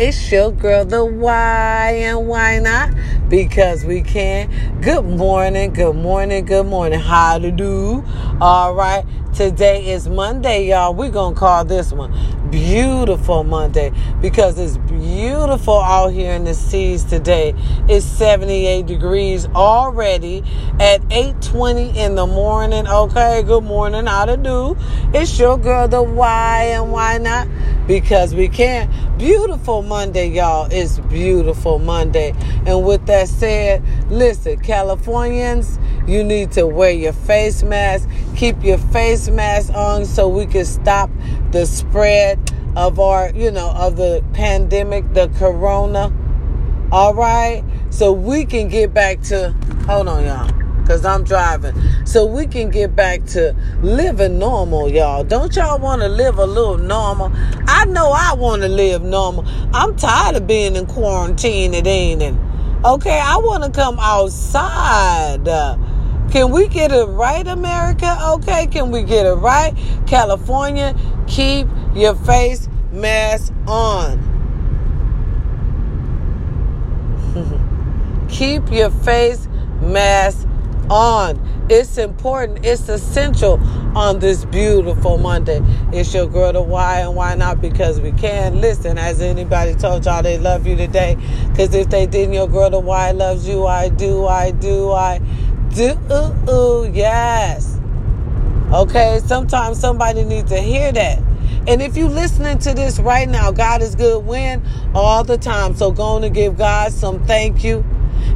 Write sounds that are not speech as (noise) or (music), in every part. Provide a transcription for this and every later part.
It's your girl, the why and why not? Because we can. Good morning, good morning, good morning. How to do? All right. Today is Monday, y'all. We're going to call this one Beautiful Monday because it's beautiful out here in the seas today. It's 78 degrees already at 8:20 in the morning. Okay, good morning. How to do? It's your girl, the why and why not? Because we can. Beautiful Monday, y'all. It's beautiful Monday. And with that said, listen, Californians, you need to wear your face mask. Keep your face mask on so we can stop the spread of our, you know, of the pandemic, the corona. All right? So we can get back to, hold on, y'all because I'm driving. So we can get back to living normal, y'all. Don't y'all want to live a little normal? I know I want to live normal. I'm tired of being in quarantine, it ain't it? Okay, I want to come outside. Can we get it right, America? Okay, can we get it right? California, keep your face mask on. (laughs) keep your face mask on. It's important. It's essential on this beautiful Monday. It's your girl to why and why not? Because we can. Listen, has anybody told y'all they love you today? Because if they didn't, your girl to why loves you. I do, I do, I do. Ooh, ooh, yes. Okay, sometimes somebody needs to hear that. And if you're listening to this right now, God is good when all the time. So go on and give God some thank you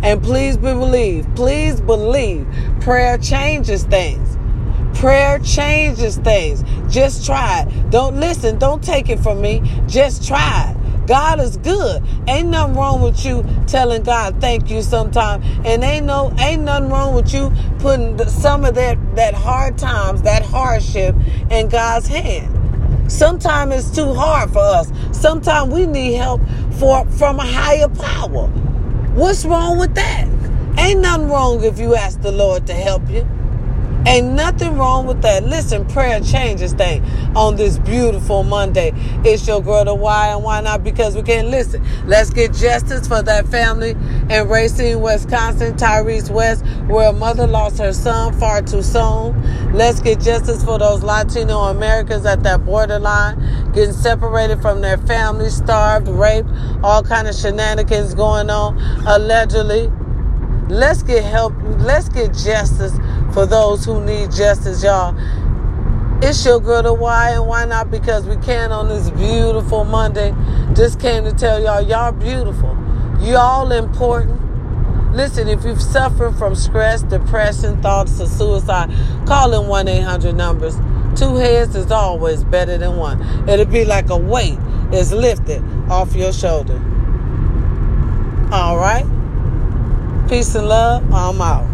and please believe, please believe prayer changes things. Prayer changes things. Just try it. Don't listen. Don't take it from me. Just try it. God is good. Ain't nothing wrong with you telling God thank you sometime. And ain't no ain't nothing wrong with you putting some of that that hard times, that hardship in God's hand. Sometimes it's too hard for us. Sometimes we need help for from a higher power. What's wrong with that? Ain't nothing wrong if you ask the Lord to help you. Ain't nothing wrong with that. Listen, prayer changes things on this beautiful Monday. It's your girl to why and why not? Because we can't listen. Let's get justice for that family in Racine, Wisconsin, Tyrese West, where a mother lost her son far too soon. Let's get justice for those Latino Americans at that borderline, getting separated from their families, starved, raped, all kind of shenanigans going on, allegedly. Let's get help. Let's get justice for those who need justice, y'all. It's your girl to why and why not? Because we can on this beautiful Monday. Just came to tell y'all, y'all beautiful. Y'all important. Listen, if you've suffered from stress, depression, thoughts of suicide, call in 1 800 numbers. Two heads is always better than one. It'll be like a weight is lifted off your shoulder. All right? Peace and love. I'm out.